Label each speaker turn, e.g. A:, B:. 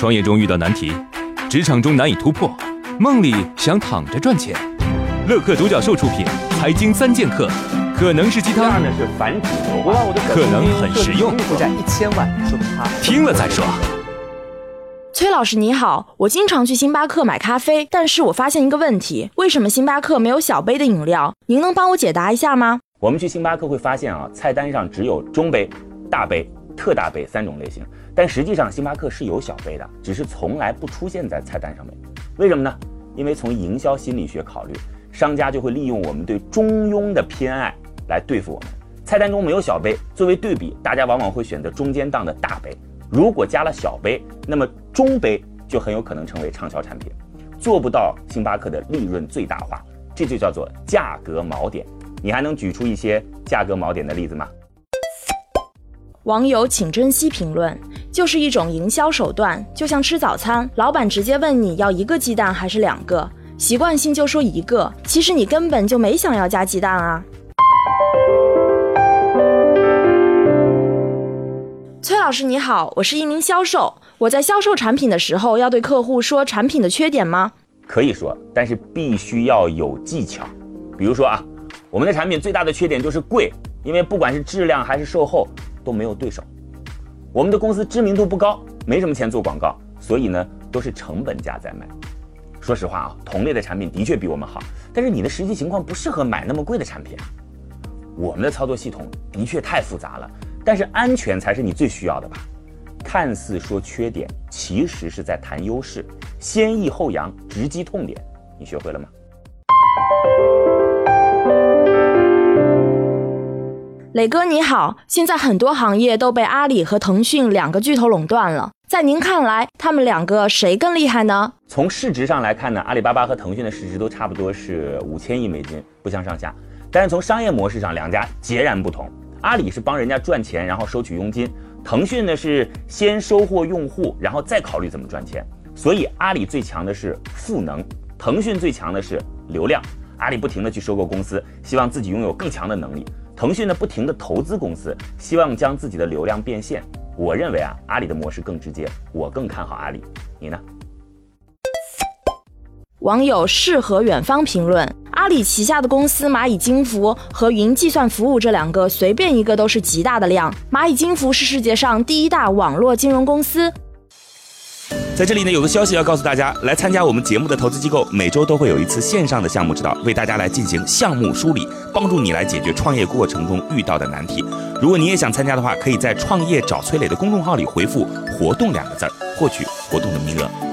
A: 创业中遇到难题，职场中难以突破，梦里想躺着赚钱。乐客独角兽出品，《财经三剑客》可能是鸡汤，
B: 呢是反指流
A: 我可能很实用，
B: 负债一千万，说明他
A: 听了再说。
C: 崔老师你好，我经常去星巴克买咖啡，但是我发现一个问题，为什么星巴克没有小杯的饮料？您能帮我解答一下吗？
B: 我们去星巴克会发现啊，菜单上只有中杯、大杯、特大杯三种类型。但实际上，星巴克是有小杯的，只是从来不出现在菜单上面。为什么呢？因为从营销心理学考虑，商家就会利用我们对中庸的偏爱来对付我们。菜单中没有小杯，作为对比，大家往往会选择中间档的大杯。如果加了小杯，那么中杯就很有可能成为畅销产品，做不到星巴克的利润最大化，这就叫做价格锚点。你还能举出一些价格锚点的例子吗？
C: 网友请珍惜评论，就是一种营销手段，就像吃早餐，老板直接问你要一个鸡蛋还是两个，习惯性就说一个，其实你根本就没想要加鸡蛋啊。崔老师你好，我是一名销售，我在销售产品的时候要对客户说产品的缺点吗？
B: 可以说，但是必须要有技巧。比如说啊，我们的产品最大的缺点就是贵，因为不管是质量还是售后。都没有对手，我们的公司知名度不高，没什么钱做广告，所以呢都是成本价在卖。说实话啊，同类的产品的确比我们好，但是你的实际情况不适合买那么贵的产品啊。我们的操作系统的确太复杂了，但是安全才是你最需要的吧？看似说缺点，其实是在谈优势，先抑后扬，直击痛点，你学会了吗？
C: 磊哥你好，现在很多行业都被阿里和腾讯两个巨头垄断了，在您看来，他们两个谁更厉害呢？
B: 从市值上来看呢，阿里巴巴和腾讯的市值都差不多是五千亿美金，不相上下。但是从商业模式上，两家截然不同。阿里是帮人家赚钱，然后收取佣金；腾讯呢是先收获用户，然后再考虑怎么赚钱。所以阿里最强的是赋能，腾讯最强的是流量。阿里不停的去收购公司，希望自己拥有更强的能力。腾讯呢，不停的投资公司，希望将自己的流量变现。我认为啊，阿里的模式更直接，我更看好阿里。你呢？
C: 网友适合远方评论：阿里旗下的公司蚂蚁金服和云计算服务这两个，随便一个都是极大的量。蚂蚁金服是世界上第一大网络金融公司。
D: 在这里呢，有个消息要告诉大家，来参加我们节目的投资机构，每周都会有一次线上的项目指导，为大家来进行项目梳理，帮助你来解决创业过程中遇到的难题。如果你也想参加的话，可以在“创业找崔磊”的公众号里回复“活动”两个字儿，获取活动的名额。